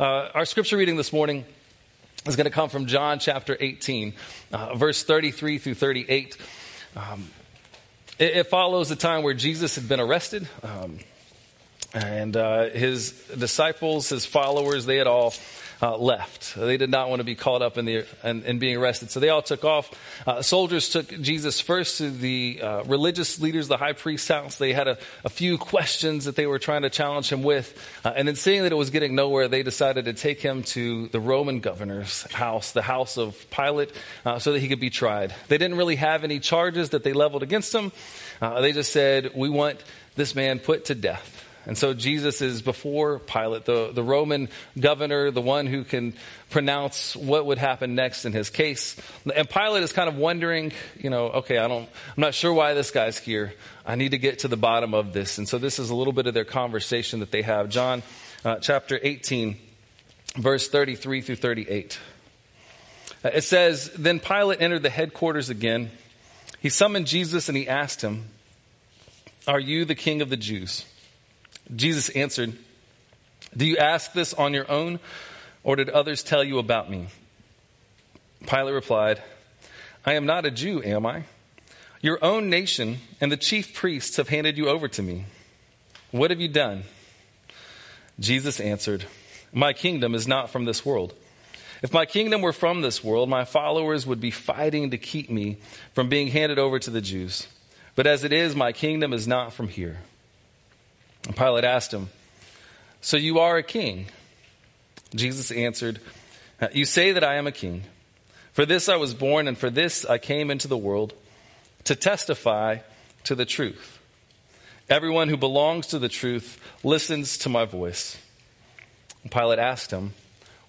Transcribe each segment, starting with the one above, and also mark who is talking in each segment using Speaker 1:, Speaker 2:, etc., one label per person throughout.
Speaker 1: Uh, our scripture reading this morning is going to come from John chapter 18, uh, verse 33 through 38. Um, it, it, follows the time where Jesus had been arrested. Um, and uh, his disciples, his followers, they had all uh, left. They did not want to be caught up in, the, in, in being arrested. So they all took off. Uh, soldiers took Jesus first to the uh, religious leaders, the high priest's house. They had a, a, few questions that they were trying to challenge him with. Uh, and then seeing that it was getting nowhere, they decided to take him to the Roman governor's house, the house of Pilate, uh, so that he could be tried. They didn't really have any charges that they leveled against him. Uh, they just said, we want this man put to death. And so Jesus is before Pilate, the, the Roman governor, the one who can pronounce what would happen next in his case. And Pilate is kind of wondering, you know, okay, I don't, I'm not sure why this guy's here. I need to get to the bottom of this. And so this is a little bit of their conversation that they have. John uh, chapter 18, verse 33 through 38. Uh, it says, Then Pilate entered the headquarters again. He summoned Jesus and he asked him, Are you the king of the Jews? Jesus answered, Do you ask this on your own, or did others tell you about me? Pilate replied, I am not a Jew, am I? Your own nation and the chief priests have handed you over to me. What have you done? Jesus answered, My kingdom is not from this world. If my kingdom were from this world, my followers would be fighting to keep me from being handed over to the Jews. But as it is, my kingdom is not from here. And Pilate asked him, So you are a king? Jesus answered, You say that I am a king. For this I was born, and for this I came into the world, to testify to the truth. Everyone who belongs to the truth listens to my voice. And Pilate asked him,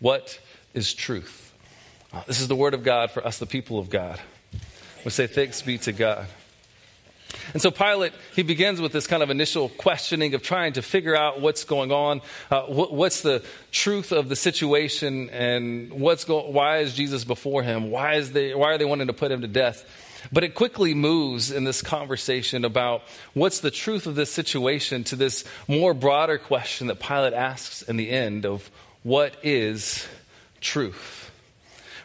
Speaker 1: What is truth? Uh, this is the word of God for us, the people of God. We say, Thanks be to God. And so Pilate, he begins with this kind of initial questioning of trying to figure out what's going on, uh, what, what's the truth of the situation, and what's go- why is Jesus before him? Why, is they, why are they wanting to put him to death? But it quickly moves in this conversation about what's the truth of this situation to this more broader question that Pilate asks in the end of what is truth?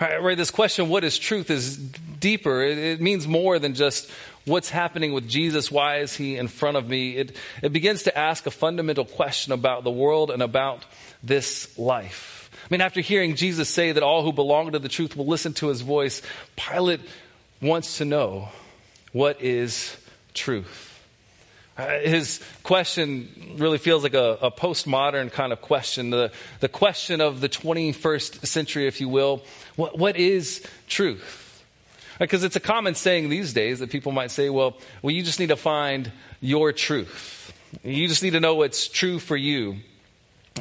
Speaker 1: Right, right, this question, what is truth, is deeper. It, it means more than just what's happening with Jesus? Why is he in front of me? It, it begins to ask a fundamental question about the world and about this life. I mean, after hearing Jesus say that all who belong to the truth will listen to his voice, Pilate wants to know what is truth. Uh, his question really feels like a, a, postmodern kind of question, the, the question of the 21st century, if you will. What, what is truth? Because it's a common saying these days that people might say, well, well, you just need to find your truth. You just need to know what's true for you.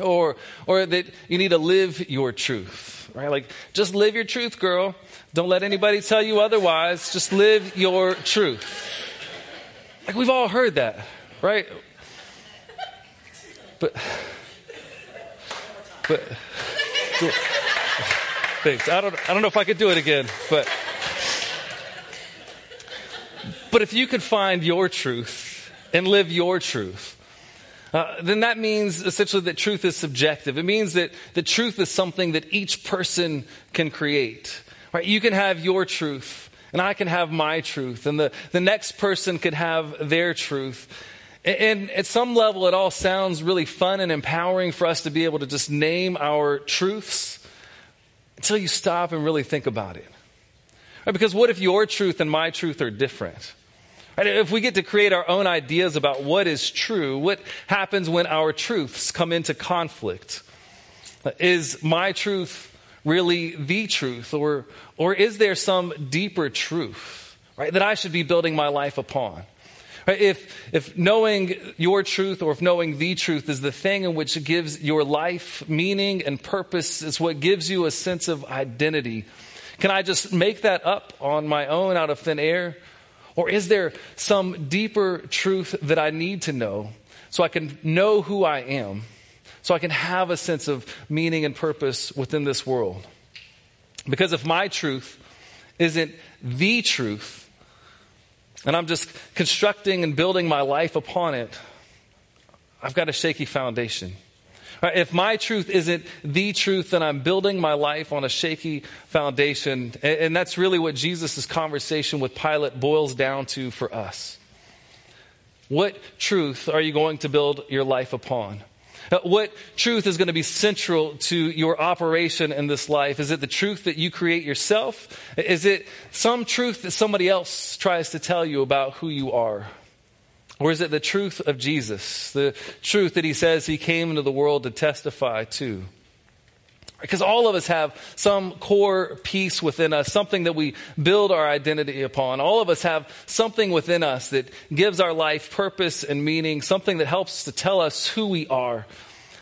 Speaker 1: Or, or that you need to live your truth, right? Like, just live your truth, girl. Don't let anybody tell you otherwise. Just live your truth. Like, we've all heard that, right? But, but, thanks. I don't, I don't know if I could do it again, but. But if you could find your truth and live your truth, uh, then that means essentially that truth is subjective. It means that the truth is something that each person can create. Right? You can have your truth, and I can have my truth, and the, the next person could have their truth. And, and at some level, it all sounds really fun and empowering for us to be able to just name our truths until you stop and really think about it. Right? Because what if your truth and my truth are different? If we get to create our own ideas about what is true, what happens when our truths come into conflict? Is my truth really the truth? Or, or is there some deeper truth, right, that I should be building my life upon? If, if knowing your truth or if knowing the truth is the thing in which gives your life meaning and purpose, is what gives you a sense of identity, can I just make that up on my own out of thin air? Or is there some deeper truth that I need to know so I can know who I am, so I can have a sense of meaning and purpose within this world? Because if my truth isn't the truth, and I'm just constructing and building my life upon it, I've got a shaky foundation. If my truth isn't the truth, then I'm building my life on a shaky foundation. And that's really what Jesus' conversation with Pilate boils down to for us. What truth are you going to build your life upon? Uh, what truth is going to be central to your operation in this life? Is it the truth that you create yourself? Is it some truth that somebody else tries to tell you about who you are? Or is it the truth of Jesus, the truth that he says he came into the world to testify to? Because all of us have some core piece within us, something that we build our identity upon. All of us have something within us that gives our life purpose and meaning, something that helps to tell us who we are,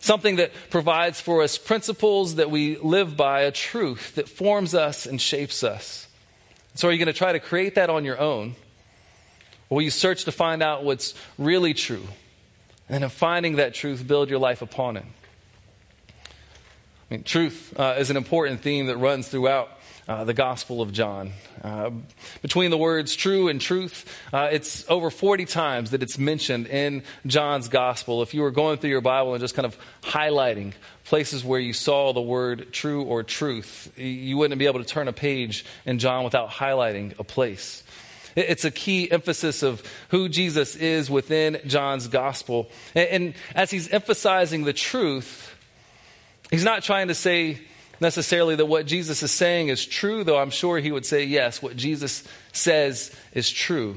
Speaker 1: something that provides for us principles that we live by, a truth that forms us and shapes us. So, are you going to try to create that on your own? Will you search to find out what's really true? And in finding that truth, build your life upon it. I mean, truth uh, is an important theme that runs throughout uh, the Gospel of John. Uh, between the words true and truth, uh, it's over 40 times that it's mentioned in John's Gospel. If you were going through your Bible and just kind of highlighting places where you saw the word true or truth, you wouldn't be able to turn a page in John without highlighting a place. It's a key emphasis of who Jesus is within John's gospel. And, as he's emphasizing the truth, he's not trying to say necessarily that what Jesus is saying is true, though I'm sure he would say, yes, what Jesus says is true.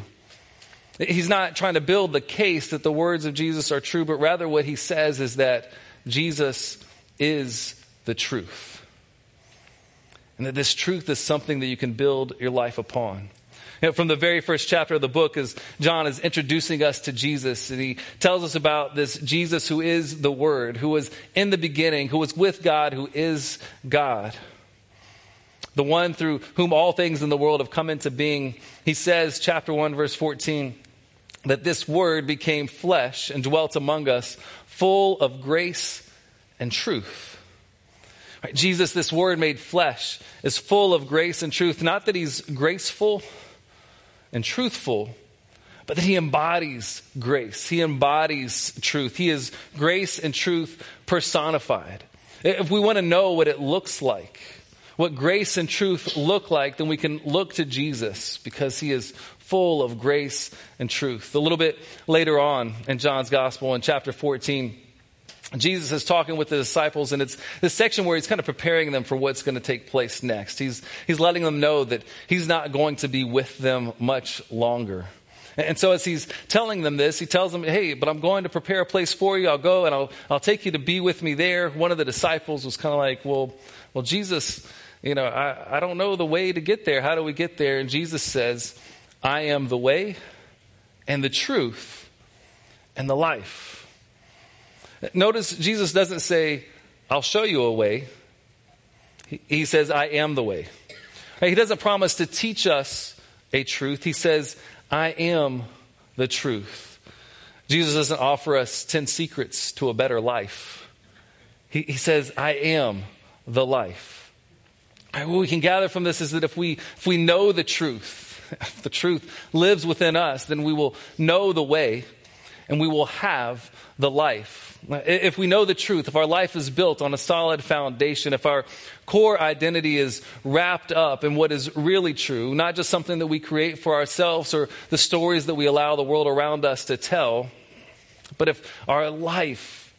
Speaker 1: He's not trying to build the case that the words of Jesus are true, but rather what he says is that Jesus is the truth. And that this truth is something that you can build your life upon. You know, from the very first chapter of the book, as John is introducing us to Jesus, and he tells us about this Jesus who is the Word, who was in the beginning, who was with God, who is God. The one through whom all things in the world have come into being. He says, chapter 1, verse 14, that this Word became flesh and dwelt among us, full of grace and truth. Jesus, this word made flesh, is full of grace and truth. Not that he's graceful, and truthful, but that he embodies grace. He embodies truth. He is grace and truth personified. If we want to know what it looks like, what grace and truth look like, then we can look to Jesus because he is full of grace and truth. A little bit later on in John's gospel in chapter 14, Jesus is talking with the disciples, and it's this section where he's kind of preparing them for what's going to take place next. He's, he's letting them know that he's not going to be with them much longer. And so as he's telling them this, he tells them, hey, but I'm going to prepare a place for you. I'll go and I'll, I'll take you to be with me there. One of the disciples was kind of like, well, well, Jesus, you know, I, I don't know the way to get there. How do we get there? And Jesus says, I am the way and the truth and the life. Notice Jesus doesn't say, I'll show you a way. He, says, I am the way. He doesn't promise to teach us a truth. He says, I am the truth. Jesus doesn't offer us 10 secrets to a better life. He, says, I am the life. What we can gather from this is that if we, if we know the truth, if the truth lives within us, then we will know the way and we will have the life. If we know the truth, if our life is built on a solid foundation, if our core identity is wrapped up in what is really true, not just something that we create for ourselves or the stories that we allow the world around us to tell, but if our life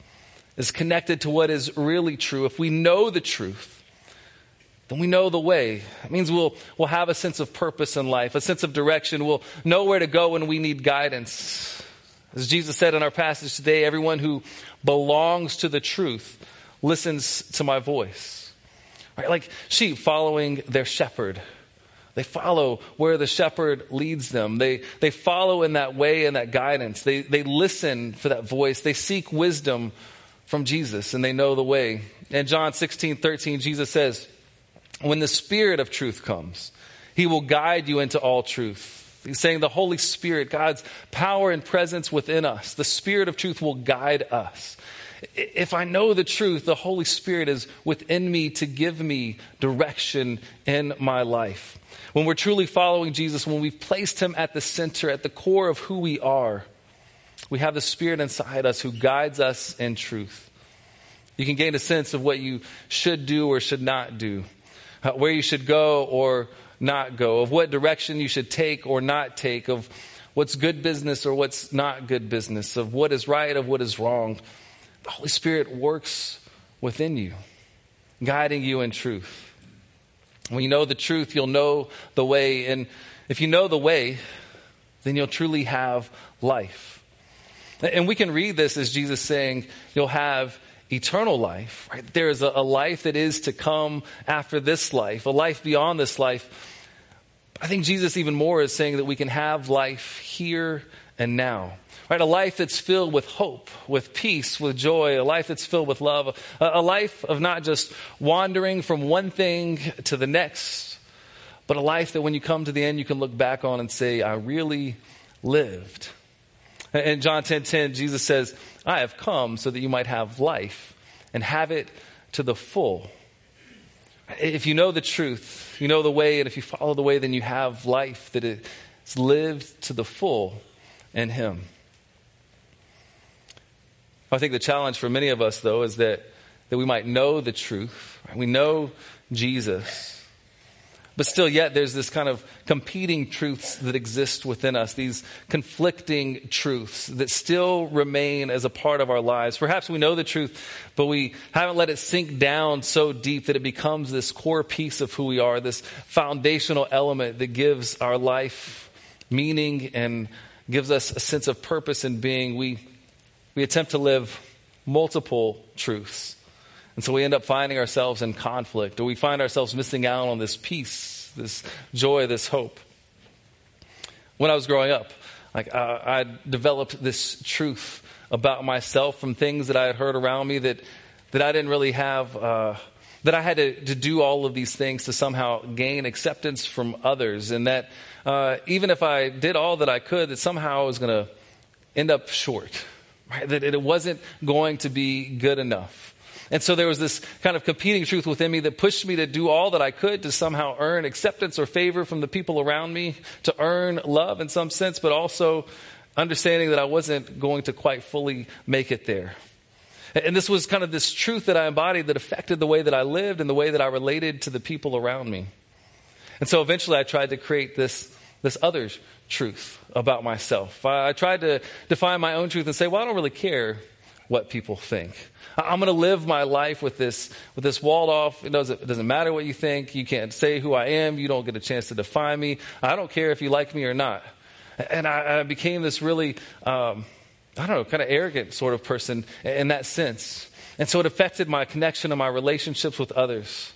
Speaker 1: is connected to what is really true, if we know the truth, then we know the way. It means we'll, we'll have a sense of purpose in life, a sense of direction. We'll know where to go when we need guidance. As Jesus said in our passage today, everyone who belongs to the truth listens to my voice. Right? Like sheep following their shepherd. They follow where the shepherd leads them. They, they follow in that way and that guidance. They, they listen for that voice. They seek wisdom from Jesus and they know the way. In John 16, 13, Jesus says, When the Spirit of truth comes, he will guide you into all truth. He's saying the Holy Spirit, God's power and presence within us, the Spirit of truth will guide us. If I know the truth, the Holy Spirit is within me to give me direction in my life. When we're truly following Jesus, when we've placed Him at the center, at the core of who we are, we have the Spirit inside us who guides us in truth. You can gain a sense of what you should do or should not do, uh, where you should go or not go, of what direction you should take or not take, of what's good business or what's not good business, of what is right, of what is wrong. The Holy Spirit works within you, guiding you in truth. When you know the truth, you'll know the way. And if you know the way, then you'll truly have life. And we can read this as Jesus saying, You'll have eternal life, right? There is a, a life that is to come after this life, a life beyond this life. I think Jesus, even more, is saying that we can have life here and now. Right? A life that's filled with hope, with peace, with joy, a life that's filled with love, a, a life of not just wandering from one thing to the next, but a life that when you come to the end, you can look back on and say, I really lived. In John 10 10, Jesus says, I have come so that you might have life and have it to the full. If you know the truth, you know the way, and if you follow the way, then you have life that is lived to the full in Him. I think the challenge for many of us, though, is that, that we might know the truth. We know Jesus. But still, yet, there's this kind of competing truths that exist within us, these conflicting truths that still remain as a part of our lives. Perhaps we know the truth, but we haven't let it sink down so deep that it becomes this core piece of who we are, this foundational element that gives our life meaning and gives us a sense of purpose in being. We we attempt to live multiple truths. And so we end up finding ourselves in conflict, or we find ourselves missing out on this peace, this joy, this hope. When I was growing up, like uh, I developed this truth about myself from things that I had heard around me that that I didn't really have. Uh, that I had to, to, do all of these things to somehow gain acceptance from others, and that uh, even if I did all that I could, that somehow I was going to end up short right? That it wasn't going to be good enough. And so there was this kind of competing truth within me that pushed me to do all that I could to somehow earn acceptance or favor from the people around me, to earn love in some sense, but also understanding that I wasn't going to quite fully make it there. And this was kind of this truth that I embodied that affected the way that I lived and the way that I related to the people around me. And so eventually I tried to create this, this other truth about myself. I, I tried to define my own truth and say, well, I don't really care what people think. I'm going to live my life with this, with this walled off. It doesn't, it doesn't matter what you think. You can't say who I am. You don't get a chance to define me. I don't care if you like me or not. And I, I became this really, um, I don't know, kind of arrogant sort of person in that sense. And so it affected my connection and my relationships with others.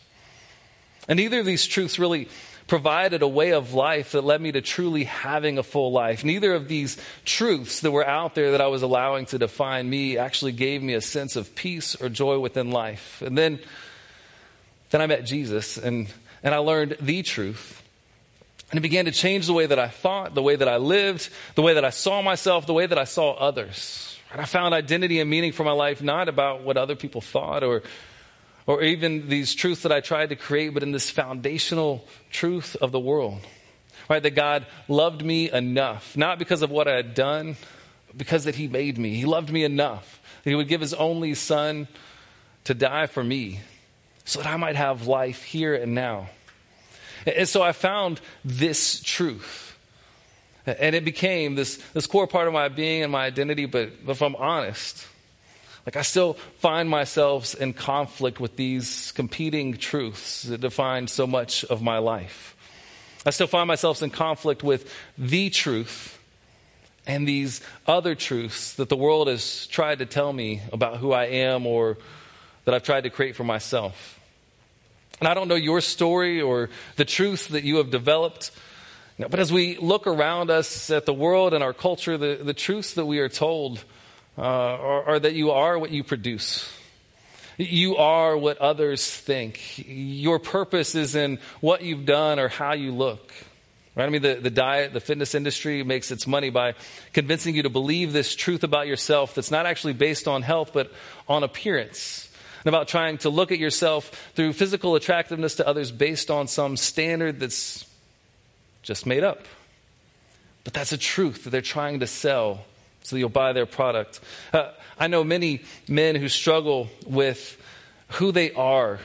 Speaker 1: And neither of these truths really provided a way of life that led me to truly having a full life. Neither of these truths that were out there that I was allowing to define me actually gave me a sense of peace or joy within life. And then, then I met Jesus and, and I learned the truth. And it began to change the way that I thought, the way that I lived, the way that I saw myself, the way that I saw others. And I found identity and meaning for my life not about what other people thought or or even these truths that I tried to create, but in this foundational truth of the world. Right? That God loved me enough, not because of what I had done, but because that He made me. He loved me enough that He would give His only Son to die for me so that I might have life here and now. And so I found this truth. And it became this, this core part of my being and my identity, but if I'm honest, like, I still find myself in conflict with these competing truths that define so much of my life. I still find myself in conflict with the truth and these other truths that the world has tried to tell me about who I am or that I've tried to create for myself. And I don't know your story or the truth that you have developed. But as we look around us at the world and our culture, the, the truths that we are told uh, or, or that you are what you produce. You are what others think. Your purpose is in what you've done or how you look. Right? I mean, the, the diet, the fitness industry makes its money by convincing you to believe this truth about yourself that's not actually based on health, but on appearance. And about trying to look at yourself through physical attractiveness to others based on some standard that's just made up. But that's a truth that they're trying to sell so you'll buy their product. Uh, I know many men who struggle with who they are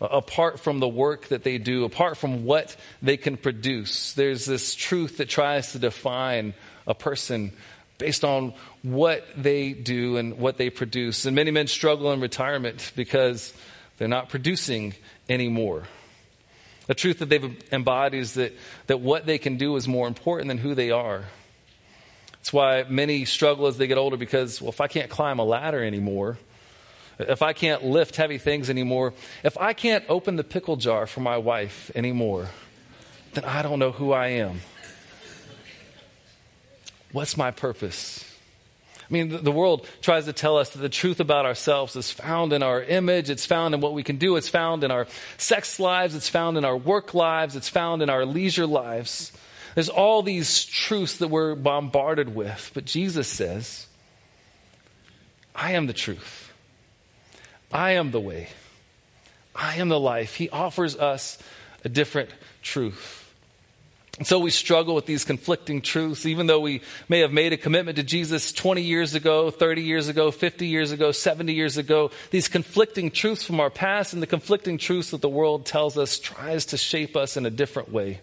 Speaker 1: apart from the work that they do, apart from what they can produce. There's this truth that tries to define a person based on what they do and what they produce. And many men struggle in retirement because they're not producing anymore. The truth that they've embodied is that, that what they can do is more important than who they are. That's why many struggle as they get older because, well, if I can't climb a ladder anymore, if I can't lift heavy things anymore, if I can't open the pickle jar for my wife anymore, then I don't know who I am. What's my purpose? I mean, the world tries to tell us that the truth about ourselves is found in our image, it's found in what we can do, it's found in our sex lives, it's found in our work lives, it's found in our leisure lives. There's all these truths that we're bombarded with. But Jesus says, I am the truth. I am the way. I am the life. He offers us a different truth. And so we struggle with these conflicting truths, even though we may have made a commitment to Jesus 20 years ago, 30 years ago, 50 years ago, 70 years ago. These conflicting truths from our past and the conflicting truths that the world tells us tries to shape us in a different way.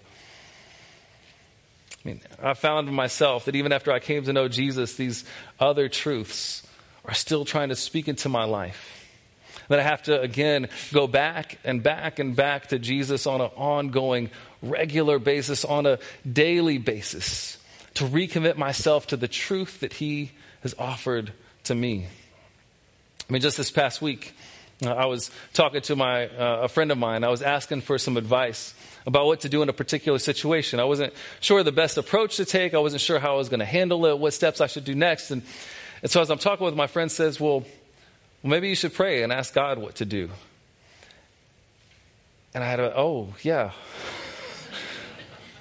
Speaker 1: I mean, I found myself that even after I came to know Jesus, these other truths are still trying to speak into my life. That I have to, again, go back and back and back to Jesus on an ongoing regular basis, on a daily basis, to recommit myself to the truth that He has offered to me. I mean, just this past week, uh, I was talking to my uh, a friend of mine. I was asking for some advice about what to do in a particular situation. I wasn't sure the best approach to take. I wasn't sure how I was going to handle it, what steps I should do next. And, and so as I'm talking with my friend, says, "Well, well, maybe you should pray and ask God what to do." And I had a, oh yeah,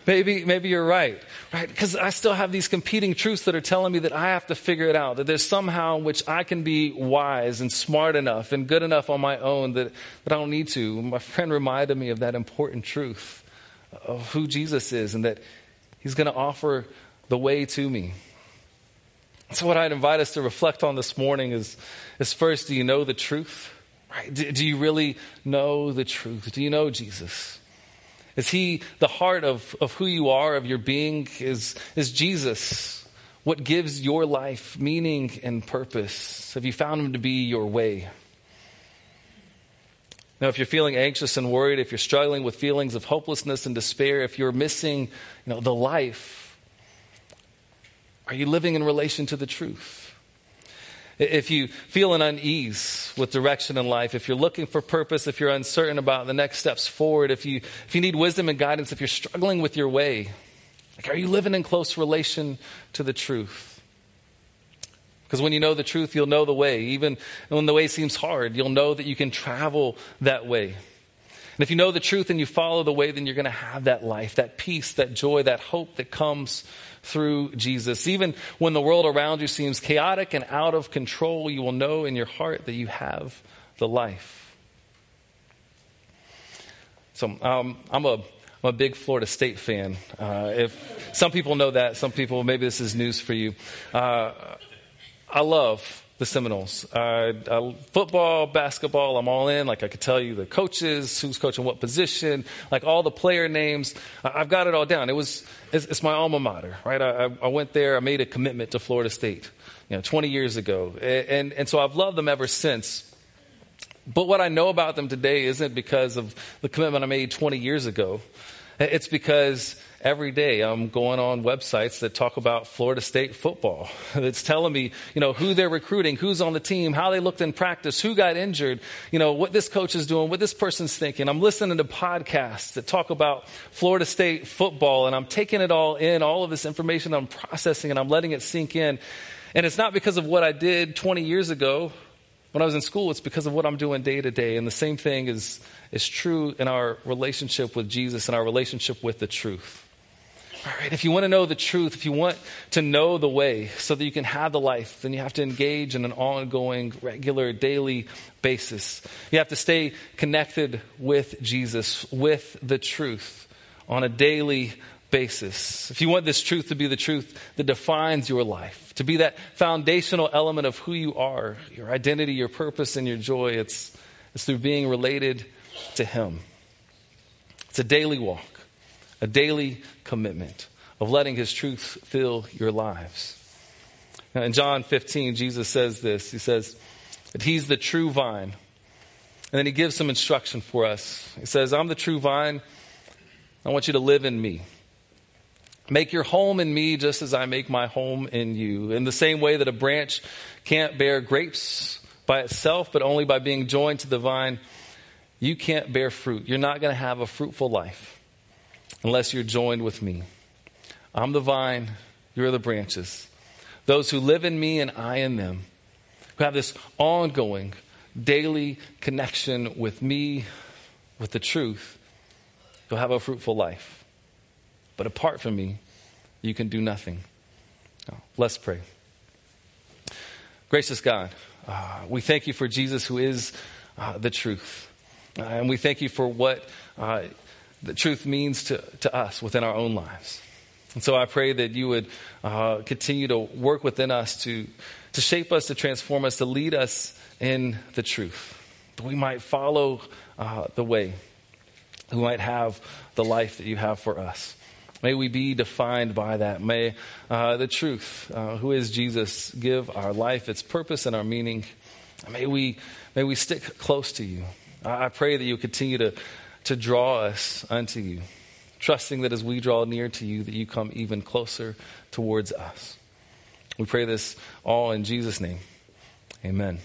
Speaker 1: Maybe, maybe you're right, right? Because I still have these competing truths that are telling me that I have to figure it out, that there's somehow in which I can be wise and smart enough and good enough on my own that, that I don't need to. My friend reminded me of that important truth of who Jesus is and that he's going to offer the way to me. So, what I'd invite us to reflect on this morning is, is first, do you know the truth? Right? Do, do you really know the truth? Do you know Jesus? Is he the heart of, of who you are, of your being? Is, is Jesus what gives your life meaning and purpose? Have you found him to be your way? Now, if you're feeling anxious and worried, if you're struggling with feelings of hopelessness and despair, if you're missing you know, the life, are you living in relation to the truth? If you feel an unease with direction in life, if you're looking for purpose, if you're uncertain about the next steps forward, if you, if you need wisdom and guidance, if you're struggling with your way, like are you living in close relation to the truth? Because when you know the truth, you'll know the way. Even when the way seems hard, you'll know that you can travel that way. And if you know the truth and you follow the way, then you're going to have that life, that peace, that joy, that hope that comes through Jesus. Even when the world around you seems chaotic and out of control, you will know in your heart that you have the life. So um, I'm a I'm a big Florida State fan. Uh, if some people know that, some people maybe this is news for you. Uh, I love the Seminoles. Uh, uh, football, basketball, I'm all in. Like I could tell you the coaches, who's coaching what position, like all the player names. I've got it all down. It was, it's, it's my alma mater, right? I, I, went there. I made a commitment to Florida State, you know, 20 years ago, and, and, and so I've loved them ever since. But what I know about them today isn't because of the commitment I made 20 years ago. It's because every day I'm going on websites that talk about Florida State football. That's telling me, you know, who they're recruiting, who's on the team, how they looked in practice, who got injured, you know, what this coach is doing, what this person's thinking. I'm listening to podcasts that talk about Florida State football and I'm taking it all in, all of this information I'm processing and I'm letting it sink in. And it's not because of what I did 20 years ago when I was in school, it's because of what I'm doing day to day. And the same thing is, is true in our relationship with Jesus and our relationship with the truth. All right, if you want to know the truth, if you want to know the way so that you can have the life, then you have to engage in an ongoing, regular, daily basis. You have to stay connected with Jesus, with the truth on a daily basis, if you want this truth to be the truth that defines your life, to be that foundational element of who you are, your identity, your purpose, and your joy, it's, it's through being related to Him. It's a daily walk, a daily commitment of letting His truth fill your lives. Now, in John 15, Jesus says this He says that He's the true vine. And then He gives some instruction for us. He says, I'm the true vine. I want you to live in me. Make your home in me just as I make my home in you. In the same way that a branch can't bear grapes by itself, but only by being joined to the vine, you can't bear fruit. You're not going to have a fruitful life unless you're joined with me. I'm the vine, you're the branches. Those who live in me and I in them, who have this ongoing, daily connection with me, with the truth, you'll have a fruitful life. But apart from me, you can do nothing. let's pray. Gracious God, uh, we thank you for Jesus, who is uh, the truth. Uh, and we thank you for what uh, the truth means to, to us within our own lives. And so I pray that you would uh, continue to work within us to, to shape us, to transform us, to lead us in the truth. That we might follow uh, the way, we might have the life that you have for us. May we be defined by that. May uh, the truth, uh, who is Jesus, give our life its purpose and our meaning. May we, may we stick close to you. I pray that you continue to, to draw us unto you, trusting that as we draw near to you, that you come even closer towards us. We pray this all in Jesus' name. Amen.